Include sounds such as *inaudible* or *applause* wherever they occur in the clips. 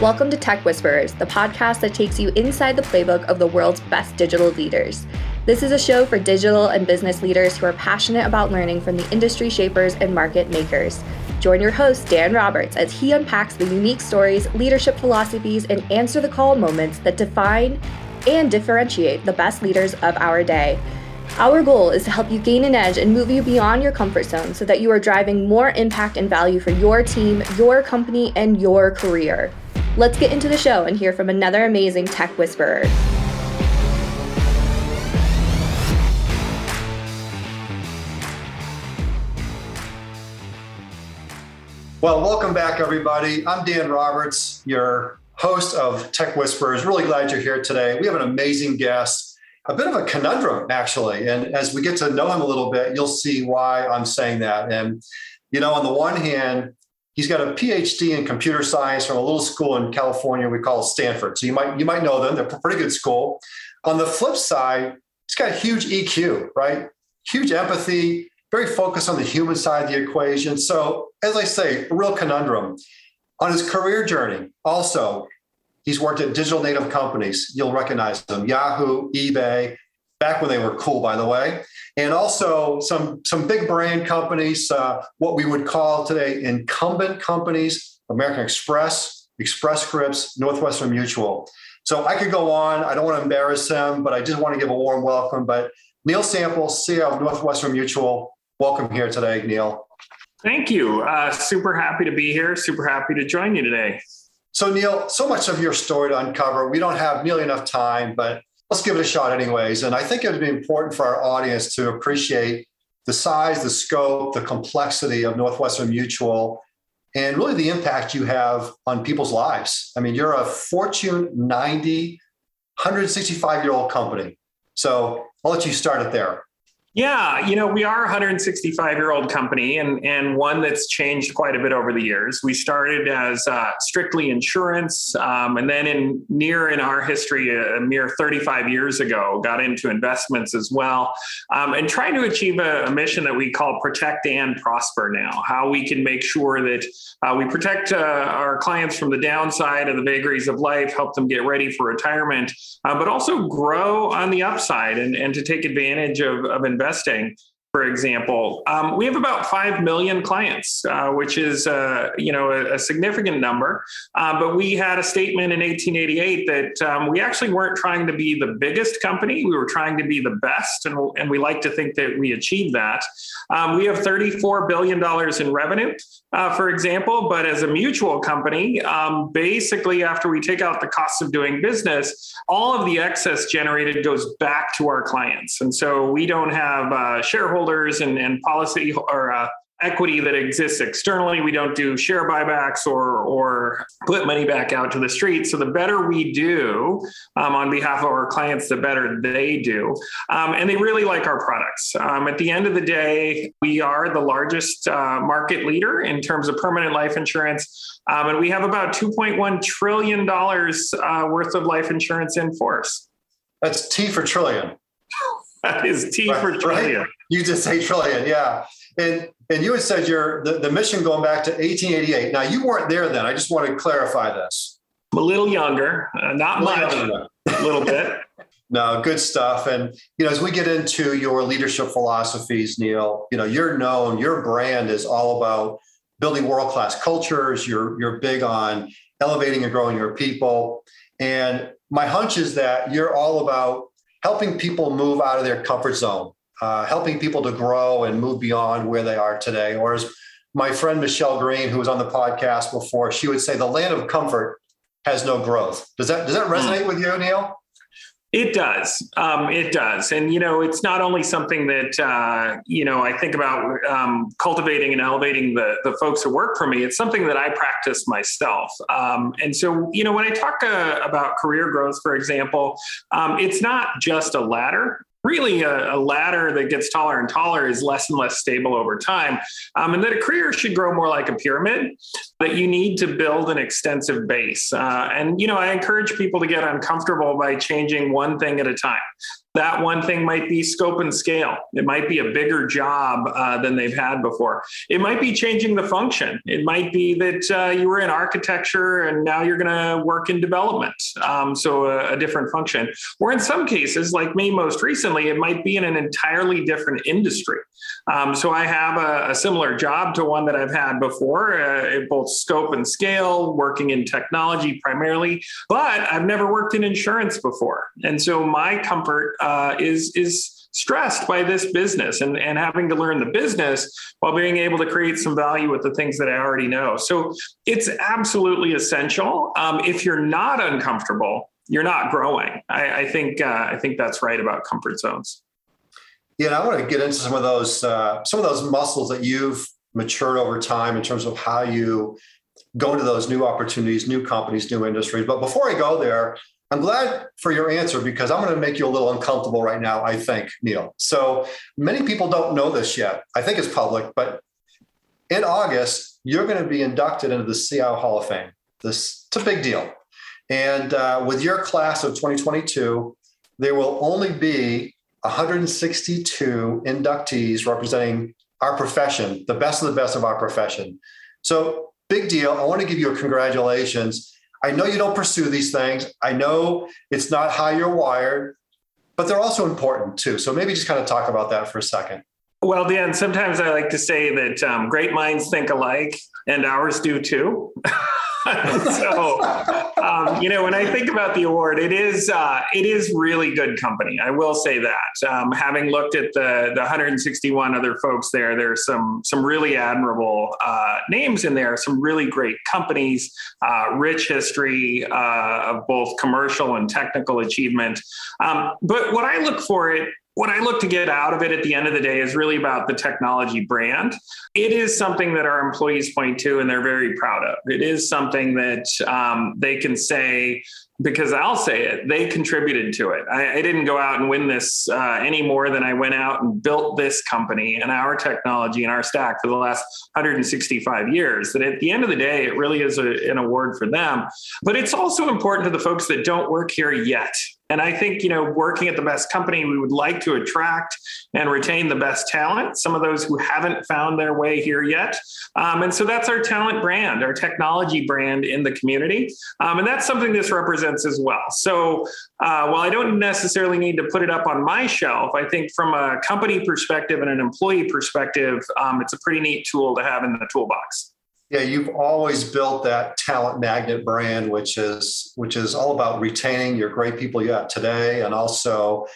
Welcome to Tech Whisperers, the podcast that takes you inside the playbook of the world's best digital leaders. This is a show for digital and business leaders who are passionate about learning from the industry shapers and market makers. Join your host, Dan Roberts, as he unpacks the unique stories, leadership philosophies, and answer the call moments that define and differentiate the best leaders of our day. Our goal is to help you gain an edge and move you beyond your comfort zone so that you are driving more impact and value for your team, your company, and your career. Let's get into the show and hear from another amazing tech whisperer. Well, welcome back, everybody. I'm Dan Roberts, your host of Tech Whisperers. Really glad you're here today. We have an amazing guest, a bit of a conundrum, actually. And as we get to know him a little bit, you'll see why I'm saying that. And, you know, on the one hand, he's got a PhD in computer science from a little school in California we call Stanford. So you might you might know them. They're a pretty good school. On the flip side, he's got a huge EQ, right? Huge empathy, very focused on the human side of the equation. So, as I say, a real conundrum. On his career journey, also, he's worked at digital native companies. You'll recognize them Yahoo, eBay, back when they were cool, by the way. And also some, some big brand companies, uh, what we would call today incumbent companies, American Express, Express Scripts, Northwestern Mutual. So I could go on. I don't want to embarrass him, but I just want to give a warm welcome. But Neal Sample, CIO of Northwestern Mutual, welcome here today, Neal. Thank you. Uh, super happy to be here. Super happy to join you today. So, Neal, so much of your story to uncover. We don't have nearly enough time, but let's give it a shot, anyways. And I think it would be important for our audience to appreciate the size, the scope, the complexity of Northwestern Mutual, and really the impact you have on people's lives. I mean, you're a Fortune 90, 165 year old company. So, I'll let you start it there. Yeah, you know, we are a 165 year old company and, and one that's changed quite a bit over the years. We started as uh, strictly insurance, um, and then in near in our history, a, mere 35 years ago, got into investments as well, um, and trying to achieve a, a, mission that we call protect and prosper now. How we can make sure that uh, we protect uh, our clients from the downside of the vagaries of life, help them get ready for retirement, uh, but also grow on the upside and, and to take advantage of, of investing for example, um, we have about five million clients, uh, which is uh, you know a, a significant number. Uh, but we had a statement in 1888 that um, we actually weren't trying to be the biggest company; we were trying to be the best, and, and we like to think that we achieved that. Um, we have 34 billion dollars in revenue, uh, for example, but as a mutual company, um, basically after we take out the cost of doing business, all of the excess generated goes back to our clients, and so we don't have uh, shareholders shareholders and, and policy or uh, equity that exists externally. We don't do share buybacks or or put money back out to the street. So the better we do um, on behalf of our clients, the better they do. Um, and they really like our products. Um, at the end of the day, we are the largest uh, market leader in terms of permanent life insurance. Um, and we have about $2.1 trillion uh, worth of life insurance in force. That's T for trillion. *laughs* that is T right, for trillion. Right? You just say trillion, yeah. And and you had said your the, the mission going back to 1888. Now you weren't there then. I just want to clarify this. I'm a little younger, uh, not much, a little bit. *laughs* No, good stuff. And you know, as we get into your leadership philosophies, Neal, you know, you're known, your brand is all about building world-class cultures. You're you're big on elevating and growing your people. And my hunch is that you're all about helping people move out of their comfort zone uh, helping people to grow and move beyond where they are today. Or as my friend Michelle Green, who was on the podcast before, she would say the land of comfort has no growth. Does that does that resonate with you, Neal? It does. Um, it does. And, you know, it's not only something that, uh, you know, I think about um, cultivating and elevating the, the folks who work for me. It's something that I practice myself. Um, and so, you know, when I talk uh, about career growth, for example, um, it's not just a ladder really a, a, ladder that gets taller and taller is less and less stable over time. Um, and that a career should grow more like a pyramid, that you need to build an extensive base. Uh, and, you know, I encourage people to get uncomfortable by changing one thing at a time. That one thing might be scope and scale. It might be a bigger job uh, than they've had before. It might be changing the function. It might be that uh, you were in architecture and now you're going to work in development. Um, so a, a, different function. Or in some cases, like me most recently, it might be in an entirely different industry. Um, so I have a, a, similar job to one that I've had before, uh, both scope and scale, working in technology primarily, but I've never worked in insurance before. And so my comfort uh, is is stressed by this business and, and having to learn the business while being able to create some value with the things that I already know. So it's absolutely essential. Um, if you're not uncomfortable, you're not growing. I, I think uh, I think that's right about comfort zones. Yeah, I want to get into some of those uh, some of those muscles that you've matured over time in terms of how you go into those new opportunities, new companies, new industries. But before I go there, I'm glad for your answer because I'm going to make you a little uncomfortable right now, I think, Neal. So many people don't know this yet. I think it's public, but in August, you're going to be inducted into the CIO Hall of Fame. This it's a big deal. And uh, with your class of 2022, there will only be 162 inductees representing our profession, the best of the best of our profession. So, big deal. I want to give you a congratulations. I know you don't pursue these things. I know it's not how you're wired, but they're also important too. So maybe just kind of talk about that for a second. Well, Dan, sometimes I like to say that um, great minds think alike, and ours do too. *laughs* *laughs* so, um, you know, when I think about the award, it is uh, it is really good company. I will say that. Um, having looked at the the 161 other folks there, there's some some really admirable uh, names in there. Some really great companies, uh, rich history uh, of both commercial and technical achievement. Um, but what I look for it what I look to get out of it at the end of the day is really about the technology brand. It is something that our employees point to and they're very proud of. It is something that um, they can say, because I'll say it, they contributed to it. I, I didn't go out and win this uh, any more than I went out and built this company and our technology and our stack for the last 165 years. That at the end of the day, it really is a, an award for them. But it's also important to the folks that don't work here yet. And I think, you know, working at the best company, we would like to attract and retain the best talent, some of those who haven't found their way here yet. Um, and so that's our talent brand, our technology brand in the community. Um, and that's something this represents as well. So uh, while I don't necessarily need to put it up on my shelf, I think from a company perspective and an employee perspective, um, it's a pretty neat tool to have in the toolbox. Yeah, you've always built that talent magnet brand, which is which is all about retaining your great people you have today, and also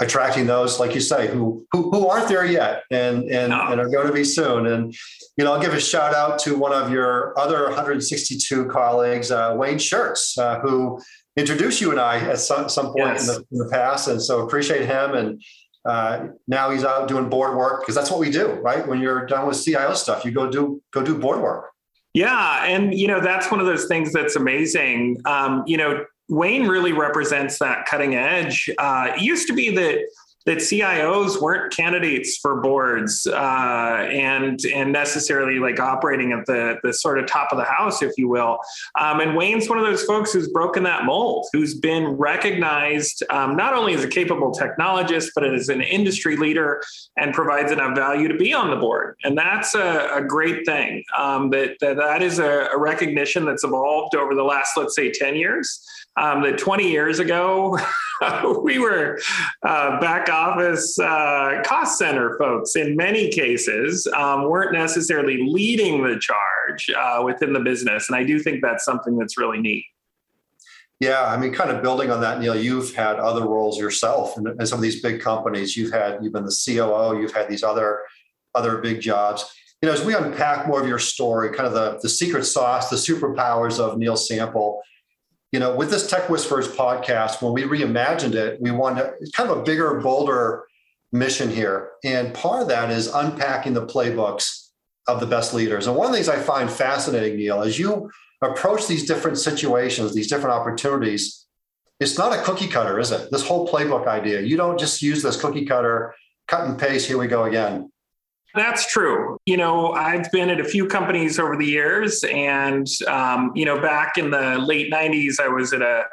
attracting those, like you say, who who, who aren't there yet and and, no. and are going to be soon. And you know, I'll give a shout out to one of your other 162 colleagues, uh, Wayne Shurts, uh, who introduced you and I at some, some point yes. in, the, in the past, and so appreciate him and. Uh, now he's out doing board work because that's what we do, right? When you're done with CIO stuff, you go do go do board work. Yeah, and you know that's one of those things that's amazing. Um, you know, Wayne really represents that cutting edge. Uh, it used to be that that CIOs weren't candidates for boards uh, and and necessarily like operating at the the sort of top of the house, if you will. Um, and Wayne's one of those folks who's broken that mold, who's been recognized um, not only as a capable technologist but as an industry leader and provides enough value to be on the board. And that's a, a great thing. Um, that, that that is a, a recognition that's evolved over the last, let's say, ten years um, that 20 years ago, *laughs* we were uh, back office uh, cost center folks in many cases, um, weren't necessarily leading the charge uh, within the business. And I do think that's something that's really neat. Yeah, I mean, kind of building on that, Neal, you've had other roles yourself in, in some of these big companies. You've had, you've been the COO, you've had these other, other big jobs. You know, as we unpack more of your story, kind of the, the secret sauce, the superpowers of Neal Sample, you know, with this Tech Whisperers podcast, when we reimagined it, we wanted kind of a bigger, bolder mission here. And part of that is unpacking the playbooks of the best leaders. And one of the things I find fascinating, Neal, as you approach these different situations, these different opportunities, it's not a cookie cutter, is it? This whole playbook idea. You don't just use this cookie cutter, cut and paste, here we go again. That's true. You know, I've been at a few companies over the years, and um, you know, back in the late '90s, I was at a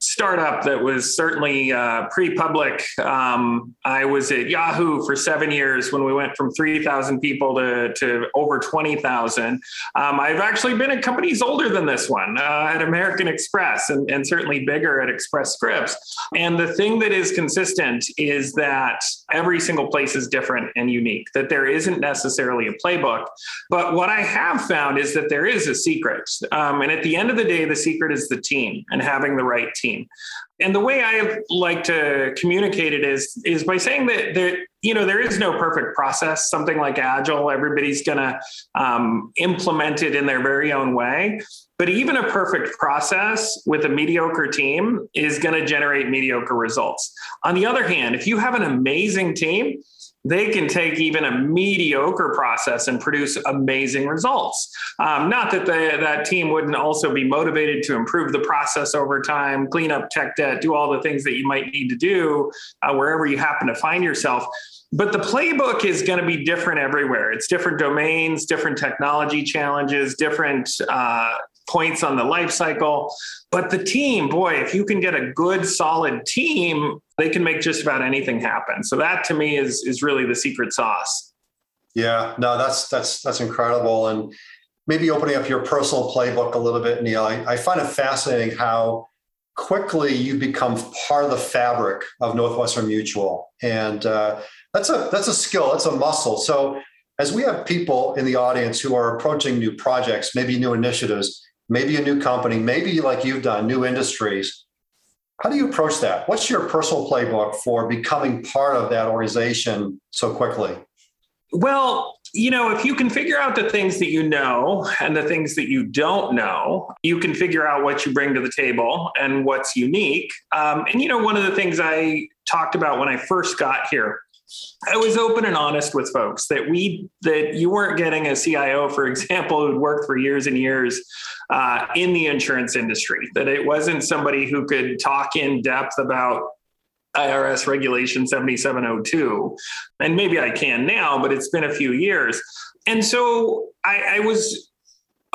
startup that was certainly uh, pre-public. Um, I was at Yahoo for seven years when we went from 3,000 people to, to over 20,000. Um, I've actually been at companies older than this one, uh, at American Express, and, and certainly bigger at Express Scripts. And the thing that is consistent is that every single place is different and unique. That there isn't necessarily a playbook, but what I have found is that there is a secret. Um, and at the end of the day, the secret is the team and having the right team. And the way I like to communicate it is is by saying that that you know there is no perfect process. Something like agile, everybody's going to um, implement it in their very own way. But even a perfect process with a mediocre team is going to generate mediocre results. On the other hand, if you have an amazing team, they can take even a mediocre process and produce amazing results. Um, not that that team wouldn't also be motivated to improve the process over time, clean up tech debt, do all the things that you might need to do uh, wherever you happen to find yourself. But the playbook is going to be different everywhere. It's different domains, different technology challenges, different uh, points on the life cycle. But the team, boy, if you can get a good, solid team, they can make just about anything happen. So that to me is is really the secret sauce. Yeah, no, that's that's that's incredible. And maybe opening up your personal playbook a little bit, Neal. I, I find it fascinating how quickly you become part of the fabric of Northwestern Mutual, and uh, that's a that's a skill, that's a muscle. So as we have people in the audience who are approaching new projects, maybe new initiatives, maybe a new company, maybe like you've done, new industries. How do you approach that? What's your personal playbook for becoming part of that organization so quickly? Well, you know, if you can figure out the things that you know and the things that you don't know, you can figure out what you bring to the table and what's unique. Um, and, you know, one of the things I talked about when I first got here I was open and honest with folks that we that you weren't getting a CIO, for example, who'd worked for years and years uh, in the insurance industry. That it wasn't somebody who could talk in depth about IRS Regulation 7702. And maybe I can now, but it's been a few years. And so I, I was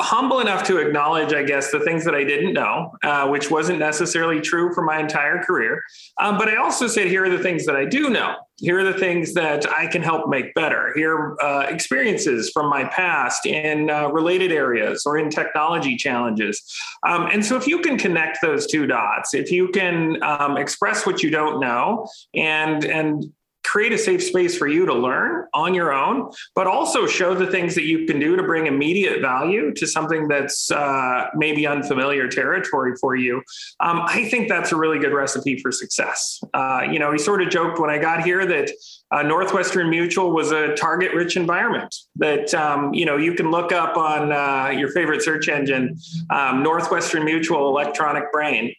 humble enough to acknowledge, I guess, the things that I didn't know, uh, which wasn't necessarily true for my entire career. Um, but I also said, here are the things that I do know. Here are the things that I can help make better. Here are uh, experiences from my past in uh, related areas or in technology challenges. Um, and so, if you can connect those two dots, if you can um, express what you don't know and and create a safe space for you to learn on your own, but also show the things that you can do to bring immediate value to something that's uh, maybe unfamiliar territory for you. Um, I think that's a really good recipe for success. Uh, you know, we sort of joked when I got here that uh, Northwestern Mutual was a target rich environment that, um, you know, you can look up on uh, your favorite search engine, um, Northwestern Mutual electronic brain.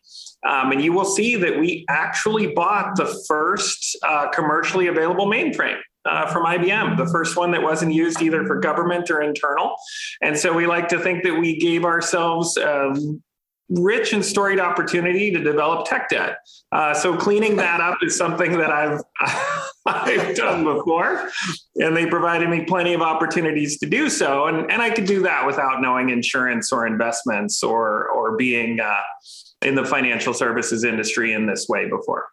Um, and you will see that we actually bought the first uh, commercially available mainframe. Uh, from IBM, the first one that wasn't used either for government or internal. And so we like to think that we gave ourselves a rich and storied opportunity to develop tech debt. Uh, so cleaning that up is something that I've *laughs* I've done before, and they provided me plenty of opportunities to do so. And and I could do that without knowing insurance or investments or or being uh, in the financial services industry in this way before.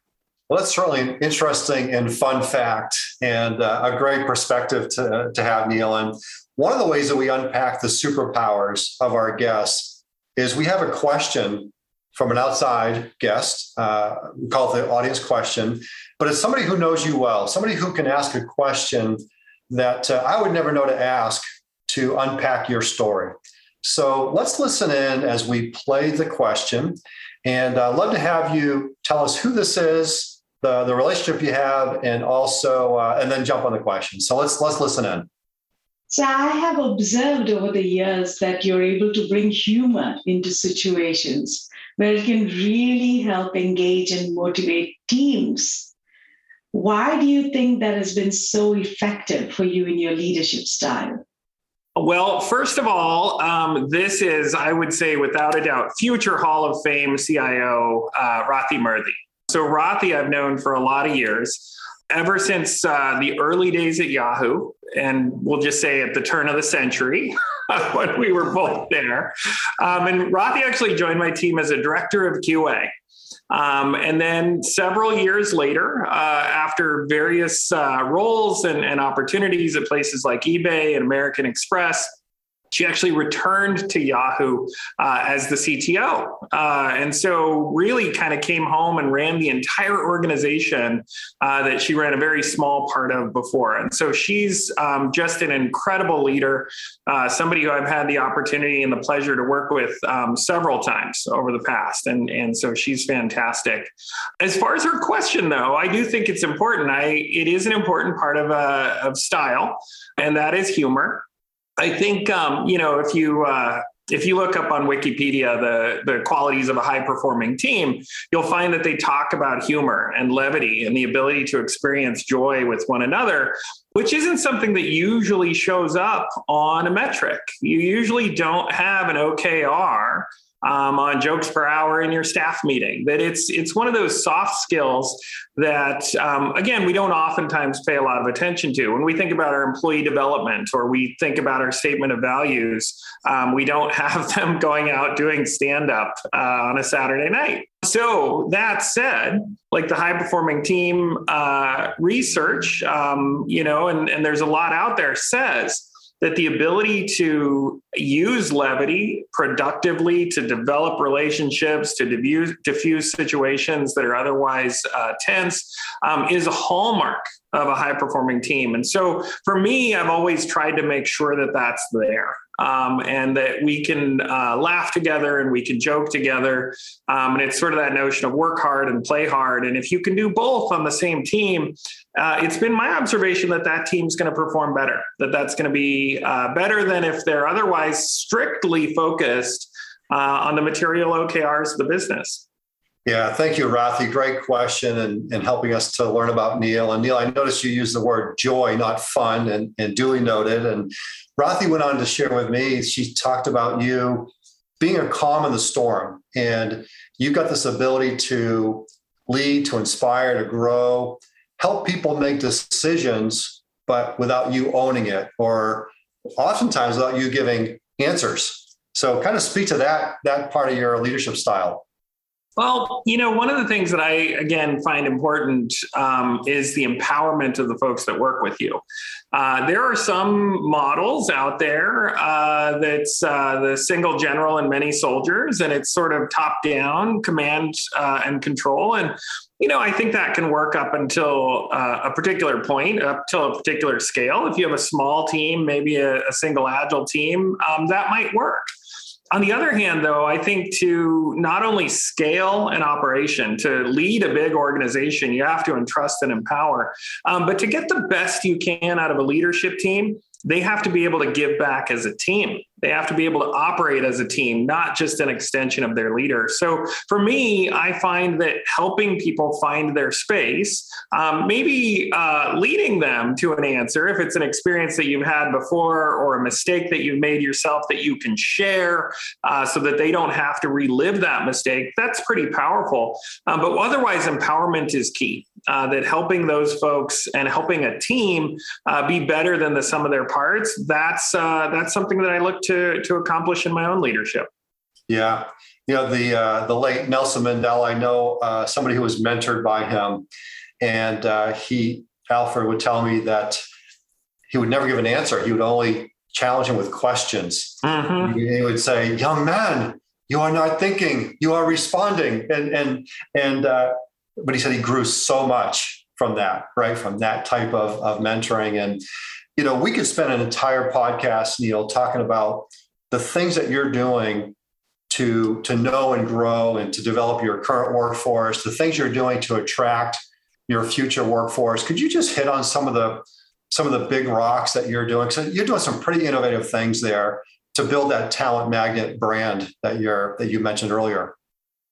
Well, that's certainly an interesting and fun fact and uh, a great perspective to, to have, Neil. And one of the ways that we unpack the superpowers of our guests is we have a question from an outside guest. Uh, we call it the audience question, but it's somebody who knows you well, somebody who can ask a question that uh, I would never know to ask to unpack your story. So let's listen in as we play the question. And I'd love to have you tell us who this is, the, the relationship you have, and also, uh, and then jump on the question. So let's let's listen in. So I have observed over the years that you're able to bring humor into situations where it can really help engage and motivate teams. Why do you think that has been so effective for you in your leadership style? Well, first of all, um, this is, I would say, without a doubt, future Hall of Fame CIO uh, Rathi Murthy. So, Rathi, I've known for a lot of years, ever since uh, the early days at Yahoo, and we'll just say at the turn of the century. *laughs* when we were both there. Um, and Rathi actually joined my team as a director of QA. Um, and then several years later, uh, after various uh, roles and, and opportunities at places like eBay and American Express, she actually returned to Yahoo uh, as the CTO. Uh, and so, really kind of came home and ran the entire organization uh, that she ran a very small part of before. And so, she's um, just an incredible leader, uh, somebody who I've had the opportunity and the pleasure to work with um, several times over the past. And, and so, she's fantastic. As far as her question, though, I do think it's important. I, it is an important part of, uh, of style, and that is humor. I think um, you know if you uh, if you look up on Wikipedia the the qualities of a high performing team, you'll find that they talk about humor and levity and the ability to experience joy with one another, which isn't something that usually shows up on a metric. You usually don't have an OKR um, on jokes per hour in your staff meeting. That it's it's one of those soft skills that um, again we don't oftentimes pay a lot of attention to when we think about our employee development or we think about our statement of values. Um, we don't *laughs* have them going out doing stand up uh, on a Saturday night. So that said, like the high performing team uh, research, um, you know, and, and there's a lot out there says that the ability to use levity productively to develop relationships, to diffuse, diffuse situations that are otherwise uh, tense, um, is a hallmark of a high performing team. And so for me, I've always tried to make sure that that's there um, and that we can uh, laugh together and we can joke together. Um, and it's sort of that notion of work hard and play hard. And if you can do both on the same team, uh, it's been my observation that that team's going to perform better, that that's going to be uh, better than if they're otherwise strictly focused uh, on the material OKRs of the business. Yeah, thank you, Rathi. Great question and, and helping us to learn about Neal. And Neal, I noticed you used the word joy, not fun, and, and duly noted. And Rathi went on to share with me, she talked about you being a calm in the storm. And you've got this ability to lead, to inspire, to grow, help people make decisions, but without you owning it, or oftentimes without you giving answers. So kind of speak to that that part of your leadership style. Well, you know, one of the things that I, again, find important um, is the empowerment of the folks that work with you. Uh, there are some models out there uh, that's uh, the single general and many soldiers, and it's sort of top down command uh, and control. And, you know, I think that can work up until uh, a particular point, up till a particular scale. If you have a small team, maybe a, a single agile team, um, that might work. On the other hand, though, I think to not only scale an operation, to lead a big organization, you have to entrust and empower. Um, but to get the best you can out of a leadership team, they have to be able to give back as a team. They have to be able to operate as a team, not just an extension of their leader. So for me, I find that helping people find their space, um, maybe uh, leading them to an answer, if it's an experience that you've had before or a mistake that you've made yourself that you can share uh, so that they don't have to relive that mistake, that's pretty powerful. Um, but otherwise, empowerment is key. Uh, that helping those folks and helping a team uh, be better than the sum of their parts, that's uh, that's something that I look to to to accomplish in my own leadership. Yeah, you know the uh, the late Nelson Mandela. I know uh, somebody who was mentored by him, and uh, he Alfred would tell me that he would never give an answer. He would only challenge him with questions. Mm-hmm. He would say, "Young man, you are not thinking; you are responding." And and and uh, but he said he grew so much from that, right? From that type of of mentoring and you know, we could spend an entire podcast, Neal, talking about the things that you're doing to to know and grow and to develop your current workforce, the things you're doing to attract your future workforce. Could you just hit on some of the some of the big rocks that you're doing? So you're doing some pretty innovative things there to build that talent magnet brand that you're that you mentioned earlier.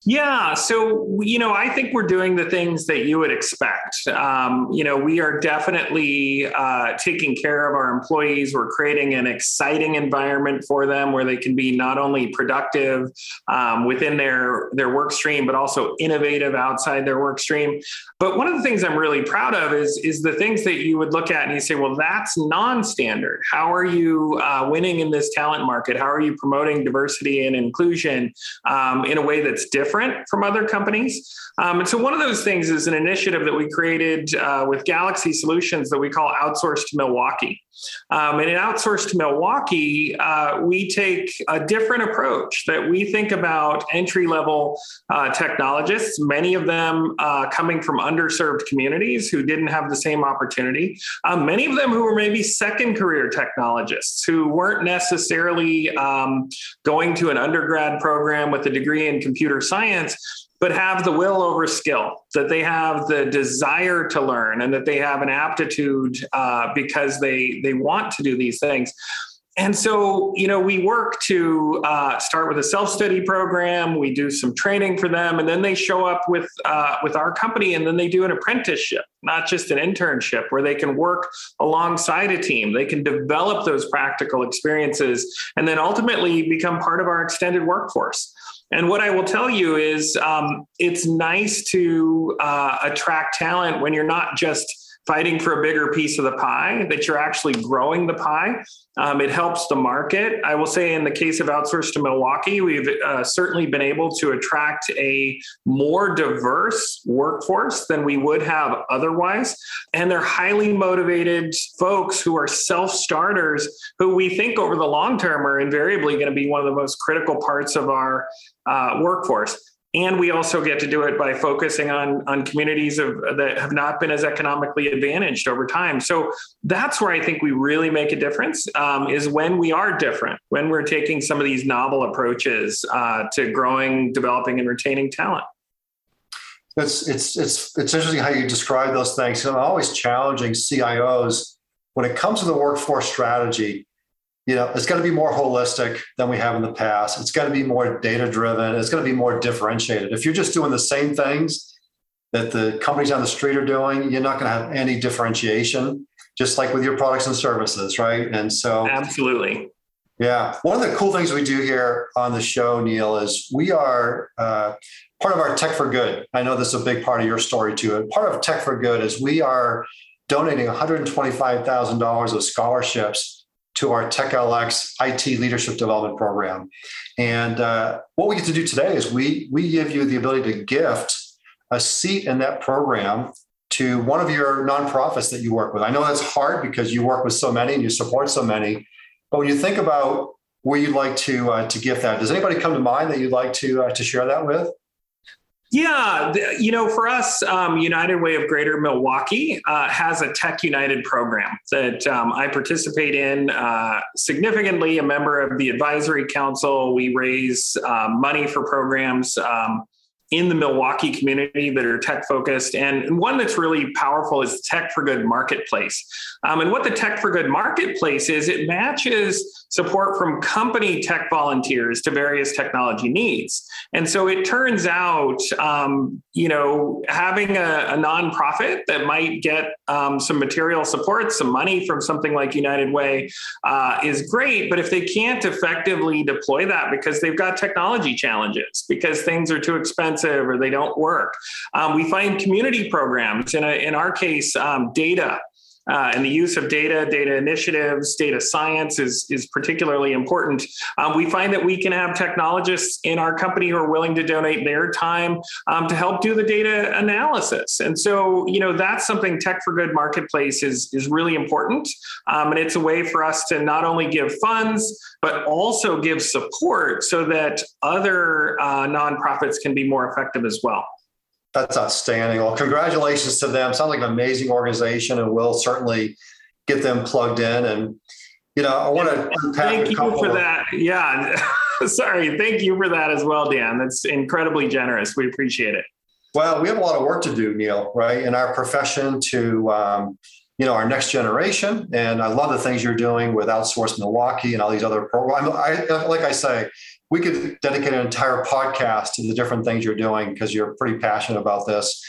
Yeah. So, you know, I think we're doing the things that you would expect. Um, you know, we are definitely uh, taking care of our employees. We're creating an exciting environment for them where they can be not only productive um, within their, their work stream, but also innovative outside their work stream. But one of the things I'm really proud of is, is the things that you would look at and you say, well, that's non standard. How are you uh, winning in this talent market? How are you promoting diversity and inclusion um, in a way that's different? Different from other companies. Um, and so one of those things is an initiative that we created uh, with Galaxy Solutions that we call Outsourced Milwaukee. Um, and in Outsourced to Milwaukee, uh, we take a different approach that we think about entry level uh, technologists, many of them uh, coming from underserved communities who didn't have the same opportunity, um, many of them who were maybe second career technologists who weren't necessarily um, going to an undergrad program with a degree in computer science but have the will over skill, that they have the desire to learn, and that they have an aptitude uh, because they they want to do these things. And so, you know, we work to uh, start with a self-study program. We do some training for them, and then they show up with uh, with our company, and then they do an apprenticeship, not just an internship, where they can work alongside a team. They can develop those practical experiences, and then ultimately become part of our extended workforce. And what I will tell you is um, it's nice to uh, attract talent when you're not just fighting for a bigger piece of the pie, that you're actually growing the pie. Um, it helps the market. I will say, in the case of Outsourced to Milwaukee, we've uh, certainly been able to attract a more diverse workforce than we would have otherwise. And they're highly motivated folks who are self starters, who we think over the long term are invariably going to be one of the most critical parts of our uh, workforce and we also get to do it by focusing on on communities of, that have not been as economically advantaged over time. So that's where i think we really make a difference um, is when we are different when we're taking some of these novel approaches uh, to growing developing and retaining talent. It's it's it's it's interesting how you describe those things. I'm always challenging cios when it comes to the workforce strategy you know, it's going to be more holistic than we have in the past. It's going to be more data driven. It's going to be more differentiated. If you're just doing the same things that the companies on the street are doing, you're not going to have any differentiation, just like with your products and services, right? And so, absolutely. Yeah. One of the cool things we do here on the show, Neal, is we are uh, part of our Tech for Good. I know this is a big part of your story too. And part of Tech for Good is we are donating $125,000 of scholarships to our TechLX IT Leadership Development Program. And uh, what we get to do today is we, we give you the ability to gift a seat in that program to one of your nonprofits that you work with. I know that's hard because you work with so many and you support so many. But when you think about where you'd like to uh, to gift that, does anybody come to mind that you'd like to uh, to share that with? Yeah, you know, for us, um, United Way of Greater Milwaukee uh, has a Tech United program that um, I participate in uh, significantly. A member of the advisory council, we raise uh, money for programs. Um, in the Milwaukee community that are tech focused. And one that's really powerful is Tech for Good Marketplace. Um, and what the Tech for Good Marketplace is, it matches support from company tech volunteers to various technology needs. And so it turns out, um, you know, having a, a, nonprofit that might get um, some material support, some money from something like United Way uh, is great. But if they can't effectively deploy that because they've got technology challenges, because things are too expensive, expensive or they don't work. Um, we find community programs, in, a, in our case, um, data uh, and the use of data, data initiatives, data science is, is particularly important. Um, we find that we can have technologists in our company who are willing to donate their time um, to help do the data analysis. And so, you know, that's something Tech for Good Marketplace is, is really important. Um, and it's a way for us to not only give funds, but also give support so that other uh, nonprofits can be more effective as well. That's outstanding. Well, congratulations to them. Sounds like an amazing organization, and we'll certainly get them plugged in. And you know, I want to thank you for of- that. Yeah, *laughs* sorry. Thank you for that as well, Dan. That's incredibly generous. We appreciate it. Well, we have a lot of work to do, Neal. Right in our profession to. Um, you know our next generation and i love the things you're doing with outsourced milwaukee and all these other programs I, like i say we could dedicate an entire podcast to the different things you're doing because you're pretty passionate about this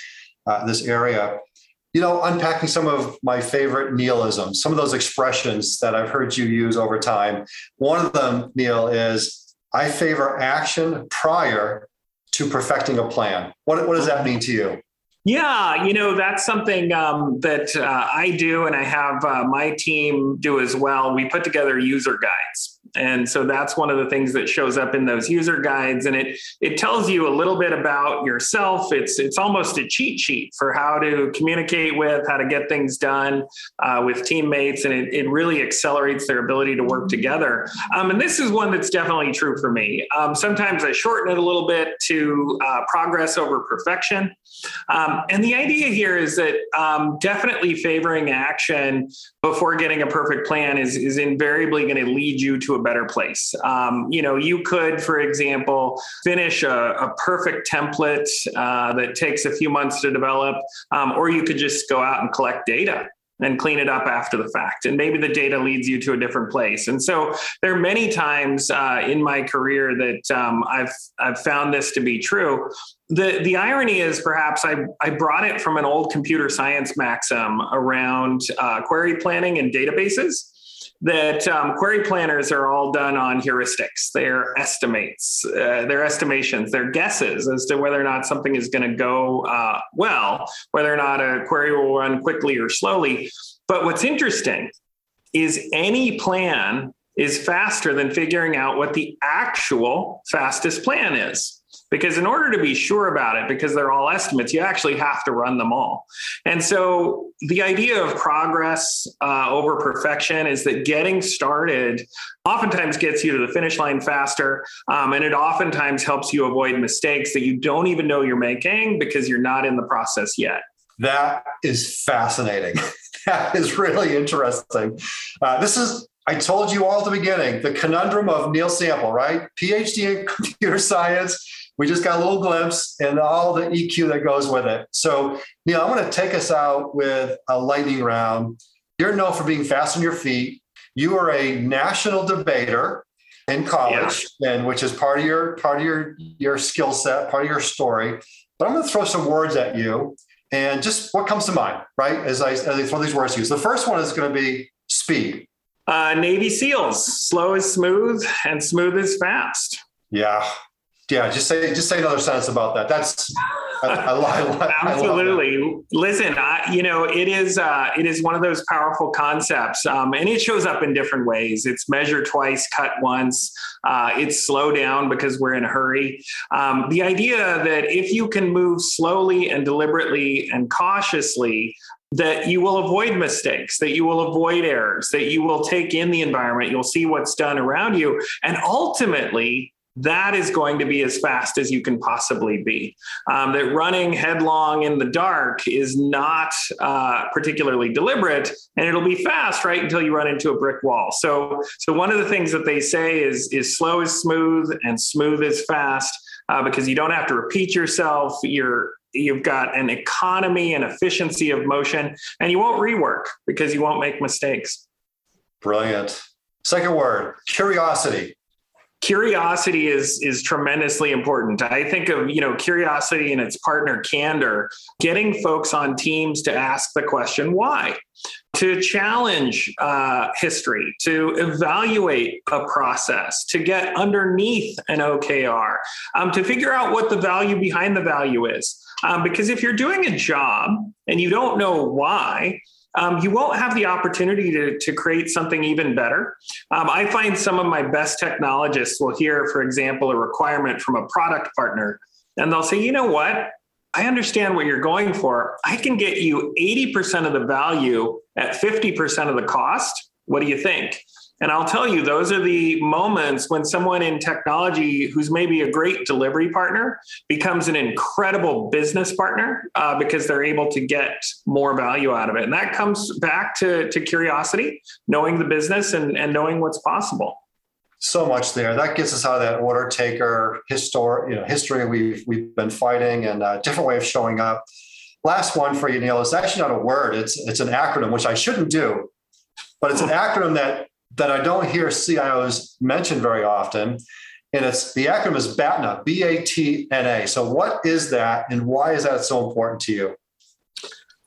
uh, this area. You know unpacking some of my favorite neolisms some of those expressions that i've heard you use over time. One of them neal is i favor action prior to perfecting a plan. What, what does that mean to you? Yeah, you know, that's something um, that uh, I do, and I have uh, my team do as well. We put together user guides And so that's one of the things that shows up in those user guides. And it it tells you a little bit about yourself. It's it's almost a cheat sheet for how to communicate with, how to get things done uh, with teammates. And it, it really accelerates their ability to work together. Um, and this is one that's definitely true for me. Um, sometimes I shorten it a little bit to uh, progress over perfection. Um, and the idea here is that um, definitely favoring action before getting a perfect plan is, is invariably going to lead you to a better place. Um, you know, you could, for example, finish a, a perfect template uh, that takes a few months to develop, um, or you could just go out and collect data and clean it up after the fact. And maybe the data leads you to a different place. And so there are many times uh, in my career that um, I've I've found this to be true the the irony is perhaps I, I brought it from an old computer science maxim around uh, query planning and databases that um, query planners are all done on heuristics they're estimates uh, they're estimations they're guesses as to whether or not something is going to go uh, well whether or not a query will run quickly or slowly. But what's interesting is any plan is faster than figuring out what the actual fastest plan is because in order to be sure about it because they're all estimates you actually have to run them all. And so the idea of progress uh, over perfection is that getting started oftentimes gets you to the finish line faster um, and it oftentimes helps you avoid mistakes that you don't even know you're making because you're not in the process yet. That is fascinating. *laughs* That is really interesting. Uh, this is I told you all at the beginning the conundrum of Neal Sample, right? PhD in computer *laughs* science, we just got a little glimpse and all the EQ that goes with it. So, Neal, I'm going to take us out with a lightning round. You're known for being fast on your feet. You are a national debater in college, yeah. and which is part of your part of your your skill set, part of your story. But I'm going to throw some words at you, and just what comes to mind, right? As I as I throw these words to you. So the first one is going to be speed. Uh, Navy SEALs, slow is smooth, and smooth is fast. Yeah, yeah, just say just say another sentence about that. That's I, I, I, absolutely. Listen, you know it is uh, it is one of those powerful concepts, um, and it shows up in different ways. It's measure twice, cut once. Uh, it's slow down because we're in a hurry. Um, the idea that if you can move slowly and deliberately and cautiously, that you will avoid mistakes, that you will avoid errors, that you will take in the environment, you'll see what's done around you, and ultimately that is going to be as fast as you can possibly be. Um, that running headlong in the dark is not uh, particularly deliberate, and it'll be fast right until you run into a brick wall. So, so one of the things that they say is is slow is smooth and smooth is fast uh, because you don't have to repeat yourself. You're you've got an economy and efficiency of motion, and you won't rework because you won't make mistakes. Brilliant. Second word, curiosity curiosity is is tremendously important. I think of you know curiosity and its partner candor getting folks on teams to ask the question why? To challenge uh, history to evaluate a process to get underneath an okr um, to figure out what the value behind the value is. Um, because if you're doing a job and you don't know why um, you won't have the opportunity to, to create something even better. Um, I find some of my best technologists will hear, for example, a requirement from a product partner, and they'll say, you know what? I understand what you're going for. I can get you 80% of the value at 50% of the cost. What do you think? And I'll tell you, those are the moments when someone in technology who's maybe a great delivery partner becomes an incredible business partner uh, because they're able to get more value out of it. And that comes back to, to curiosity, knowing the business and, and knowing what's possible. So much there. That gets us out of that order taker history, you know, history we've, we've been fighting and a different way of showing up. Last one for you, Neal. It's actually not a word. It's it's an acronym, which I shouldn't do, but it's an acronym that that I don't hear CIOs mention very often. And it's the acronym is BATNA, B A T N A. So, what is that and why is that so important to you?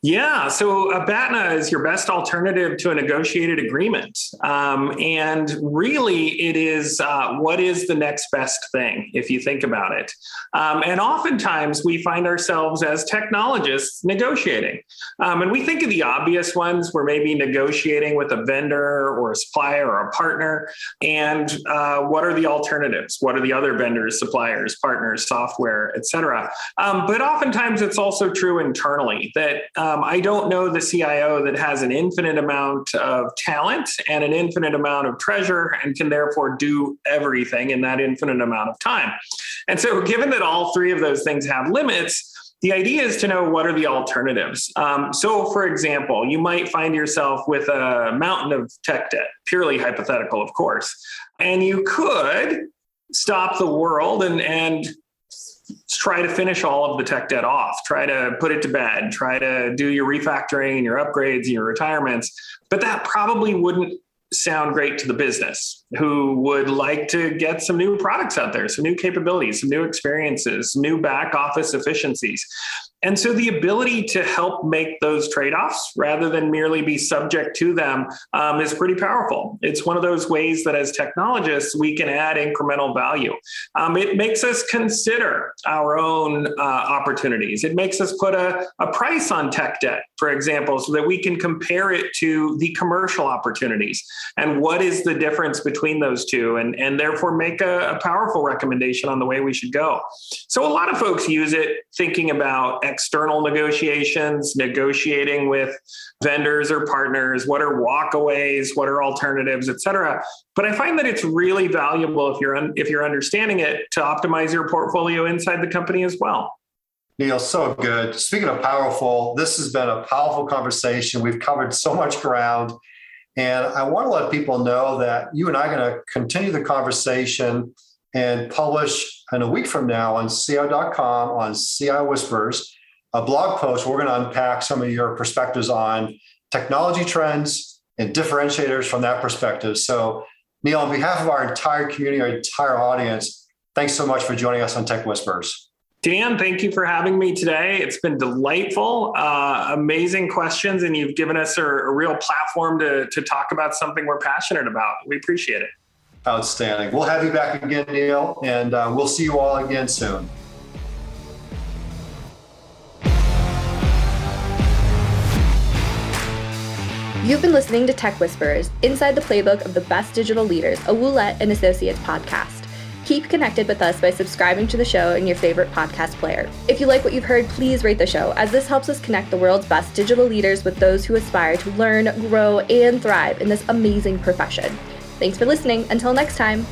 Yeah, so a BATNA is your best alternative to a negotiated agreement. Um, and really, it is uh, what is the next best thing, if you think about it. Um, and oftentimes, we find ourselves as technologists negotiating. Um, and we think of the obvious ones, we're maybe negotiating with a vendor or a supplier or a partner. And uh, what are the alternatives? What are the other vendors, suppliers, partners, software, et cetera? Um, but oftentimes, it's also true internally that uh, um, I don't know the CIO that has an infinite amount of talent and an infinite amount of treasure and can therefore do everything in that infinite amount of time. And so, given that all three of those things have limits, the idea is to know what are the alternatives. Um, so, for example, you might find yourself with a mountain of tech debt, purely hypothetical, of course, and you could stop the world and and try to finish all of the tech debt off, try to put it to bed, try to do your refactoring and your upgrades and your retirements. But that probably wouldn't sound great to the business who would like to get some new products out there, some new capabilities, some new experiences, new back office efficiencies. And so the ability to help make those trade offs rather than merely be subject to them um, is pretty powerful. It's one of those ways that as technologists, we can add incremental value. Um, it makes us consider our own uh, opportunities. It makes us put a, a price on tech debt, for example, so that we can compare it to the commercial opportunities and what is the difference between those two, and, and therefore make a, a powerful recommendation on the way we should go. So a lot of folks use it thinking about external negotiations, negotiating with vendors or partners, what are walkaways, what are alternatives, et cetera. But I find that it's really valuable if you're un- if you're understanding it to optimize your portfolio inside the company as well. Neal, so good. Speaking of powerful, this has been a powerful conversation. We've covered so much ground. And I want to let people know that you and I are going to continue the conversation and publish in a week from now on CIO.com on CI Whispers a blog post we're going to unpack some of your perspectives on technology trends and differentiators from that perspective. So, Neal, on behalf of our entire community, our entire audience, thanks so much for joining us on Tech Whisperers. Dan, thank you for having me today. It's been delightful, uh, amazing questions, and you've given us a, a real platform to, to talk about something we're passionate about. We appreciate it. Outstanding. We'll have you back again, Neal, and uh, we'll see you all again soon. You've been listening to Tech Whisperers, inside the playbook of the best digital leaders, a Ouellette and Associates podcast. Keep connected with us by subscribing to the show in your favorite podcast player. If you like what you've heard, please rate the show, as this helps us connect the world's best digital leaders with those who aspire to learn, grow, and thrive in this amazing profession. Thanks for listening. Until next time.